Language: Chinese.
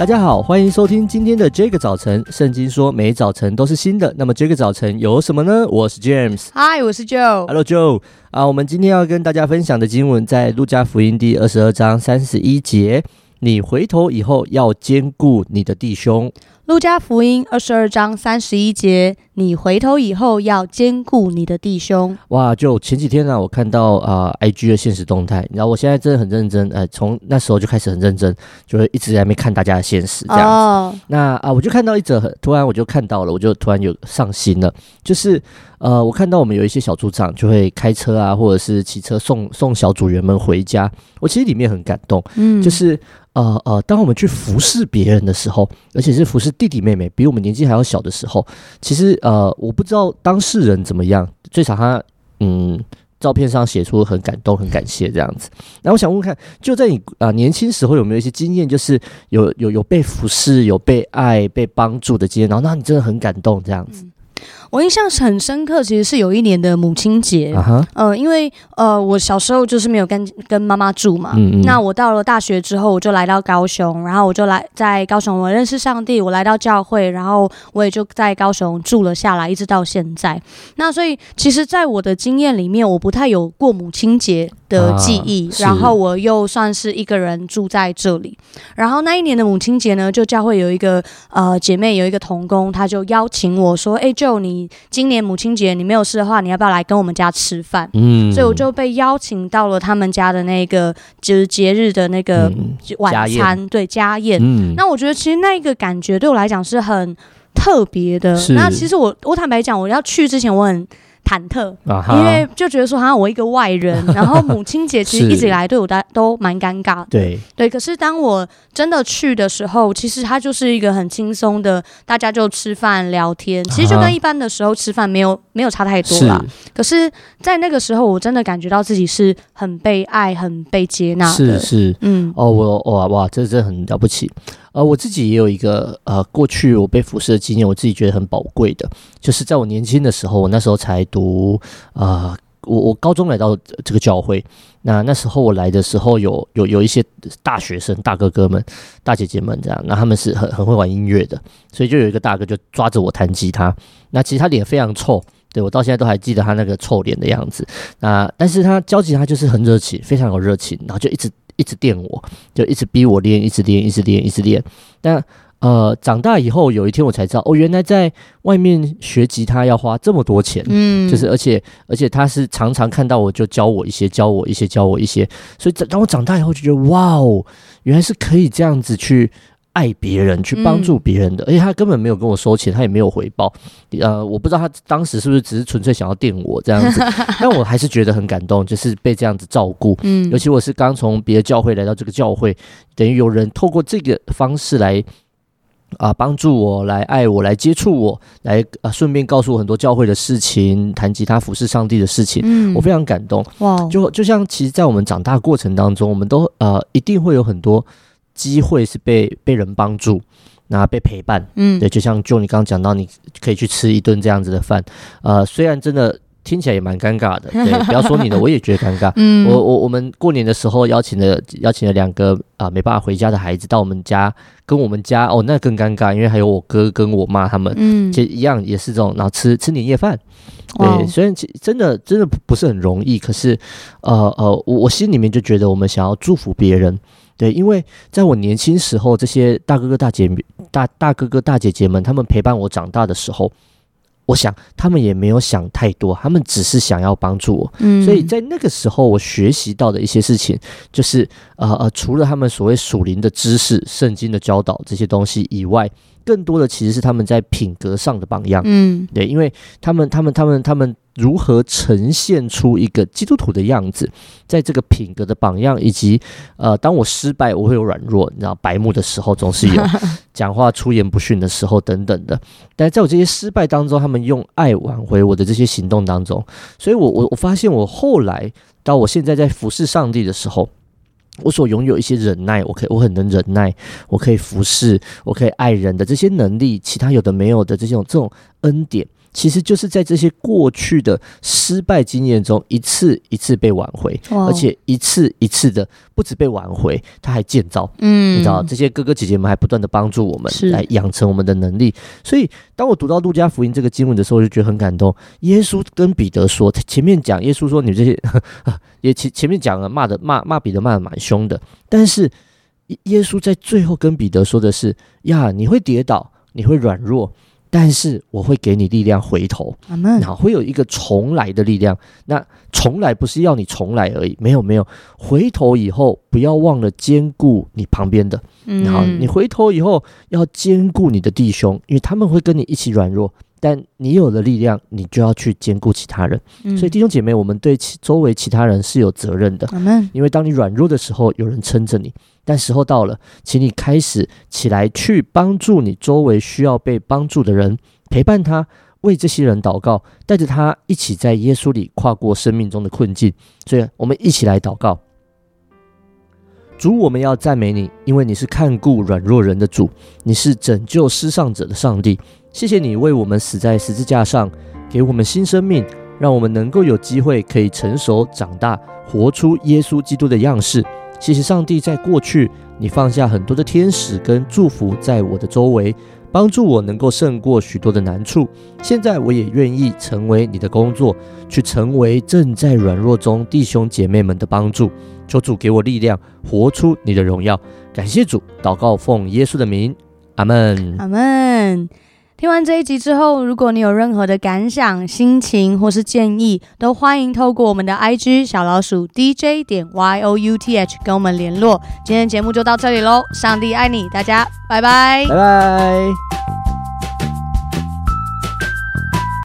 大家好，欢迎收听今天的这个早晨。圣经说每早晨都是新的，那么这个早晨有什么呢？我是 James，嗨，我是 Joe。Hello Joe 啊，我们今天要跟大家分享的经文在路加福音第二十二章三十一节。你回头以后要兼顾你的弟兄。路加福音二十二章三十一节，你回头以后要兼顾你的弟兄。哇，就前几天呢、啊，我看到啊、呃、，IG 的现实动态，然后我现在真的很认真，呃，从那时候就开始很认真，就是一直在没看大家的现实这样子。Oh. 那啊、呃，我就看到一则，突然我就看到了，我就突然有上心了，就是呃，我看到我们有一些小组长就会开车啊，或者是骑车送送小组员们回家，我其实里面很感动，嗯，就是。呃呃，当我们去服侍别人的时候，而且是服侍弟弟妹妹，比我们年纪还要小的时候，其实呃，我不知道当事人怎么样，最少他嗯，照片上写出很感动、很感谢这样子。那我想问问看，就在你啊、年轻时候有没有一些经验，就是有有有被服侍、有被爱、被帮助的经验，然后那你真的很感动这样子。我印象很深刻，其实是有一年的母亲节，嗯、uh -huh. 呃，因为呃，我小时候就是没有跟跟妈妈住嘛，嗯嗯，那我到了大学之后，我就来到高雄，然后我就来在高雄，我认识上帝，我来到教会，然后我也就在高雄住了下来，一直到现在。那所以，其实，在我的经验里面，我不太有过母亲节的记忆，啊，然后我又算是一个人住在这里。然后那一年的母亲节呢，就教会有一个呃姐妹，有一个童工，他就邀请我说：“哎，就你。”今年母亲节你没有事的话，你要不要来跟我们家吃饭？嗯，所以我就被邀请到了他们家的那个就是节日的那个晚餐，嗯、对家宴。嗯，那我觉得其实那个感觉对我来讲是很特别的。那其实我我坦白讲，我要去之前我很。忐忑，因为就觉得说好像我一个外人，然后母亲节其实一直以来对我都都蛮尴尬的。对对，可是当我真的去的时候，其实它就是一个很轻松的，大家就吃饭聊天，其实就跟一般的时候吃饭没有没有差太多啦。可是，在那个时候，我真的感觉到自己是很被爱、很被接纳。是是，嗯，哦，我哇哇，这这很了不起。呃，我自己也有一个呃，过去我被服侍的经验，我自己觉得很宝贵的，就是在我年轻的时候，我那时候才读啊、呃，我我高中来到这个教会，那那时候我来的时候，有有有一些大学生、大哥哥们、大姐姐们这样，那他们是很很会玩音乐的，所以就有一个大哥就抓着我弹吉他，那其实他脸非常臭，对，我到现在都还记得他那个臭脸的样子，那但是他教吉他就是很热情，非常有热情，然后就一直。一直电我，就一直逼我练，一直练，一直练，一直练。但呃，长大以后，有一天我才知道，哦，原来在外面学吉他要花这么多钱。嗯，就是而且而且他是常常看到我就教我一些，教我一些，教我一些。所以当我长大以后，就觉得哇哦，原来是可以这样子去。爱别人，去帮助别人的，而且他根本没有跟我收钱，他也没有回报。呃，我不知道他当时是不是只是纯粹想要电我这样子，但我还是觉得很感动，就是被这样子照顾。嗯，尤其我是刚从别的教会来到这个教会，等于有人透过这个方式来啊帮助我，来爱我，来接触我，来啊顺便告诉我很多教会的事情，弹吉他服侍上帝的事情。嗯，我非常感动。哇，就就像其实，在我们长大过程当中，我们都呃一定会有很多。机会是被被人帮助，那被陪伴，嗯，对，就像就你刚刚讲到，你可以去吃一顿这样子的饭，呃，虽然真的听起来也蛮尴尬的，对，不要说你的，我也觉得尴尬。嗯，我我我们过年的时候邀请了邀请了两个啊、呃、没办法回家的孩子到我们家，跟我们家哦，那更尴尬，因为还有我哥跟我妈他们，嗯，就一样也是这种，然后吃吃年夜饭，对，虽然其真的真的不是很容易，可是呃呃，我我心里面就觉得我们想要祝福别人。对，因为在我年轻时候，这些大哥哥大姐大大哥哥大姐姐们，他们陪伴我长大的时候，我想他们也没有想太多，他们只是想要帮助我。嗯，所以在那个时候，我学习到的一些事情，就是呃呃，除了他们所谓属灵的知识、圣经的教导这些东西以外，更多的其实是他们在品格上的榜样。嗯，对，因为他们他们他们他们。如何呈现出一个基督徒的样子，在这个品格的榜样，以及呃，当我失败，我会有软弱，你知道，白目的时候总是有，讲话出言不逊的时候等等的。但在我这些失败当中，他们用爱挽回我的这些行动当中，所以我我我发现，我后来到我现在在服侍上帝的时候，我所拥有一些忍耐，我可以，我很能忍耐，我可以服侍，我可以爱人的这些能力，其他有的没有的这种这种恩典。其实就是在这些过去的失败经验中，一次一次被挽回，而且一次一次的不止被挽回，他还建造。嗯，你知道这些哥哥姐姐们还不断的帮助我们来养成我们的能力。所以，当我读到路加福音这个经文的时候，我就觉得很感动。耶稣跟彼得说，前面讲耶稣说你这些，也前前面讲了骂的骂骂彼得骂的蛮凶的，但是耶稣在最后跟彼得说的是呀，你会跌倒，你会软弱。但是我会给你力量回头，然后会有一个重来的力量。那重来不是要你重来而已，没有没有，回头以后不要忘了兼顾你旁边的，然后你回头以后要兼顾你的弟兄，因为他们会跟你一起软弱。但你有了力量，你就要去兼顾其他人。嗯、所以弟兄姐妹，我们对其周围其他人是有责任的。嗯、因为当你软弱的时候，有人撑着你。但时候到了，请你开始起来，去帮助你周围需要被帮助的人，陪伴他，为这些人祷告，带着他一起在耶稣里跨过生命中的困境。所以，我们一起来祷告。主，我们要赞美你，因为你是看顾软弱人的主，你是拯救失丧者的上帝。谢谢你为我们死在十字架上，给我们新生命，让我们能够有机会可以成熟长大，活出耶稣基督的样式。谢谢上帝，在过去你放下很多的天使跟祝福在我的周围，帮助我能够胜过许多的难处。现在我也愿意成为你的工作，去成为正在软弱中弟兄姐妹们的帮助。求主给我力量，活出你的荣耀。感谢主，祷告奉耶稣的名，阿门，阿门。听完这一集之后，如果你有任何的感想、心情或是建议，都欢迎透过我们的 IG 小老鼠 DJ 点 YOUTH 跟我们联络。今天节目就到这里喽，上帝爱你，大家拜拜，拜拜。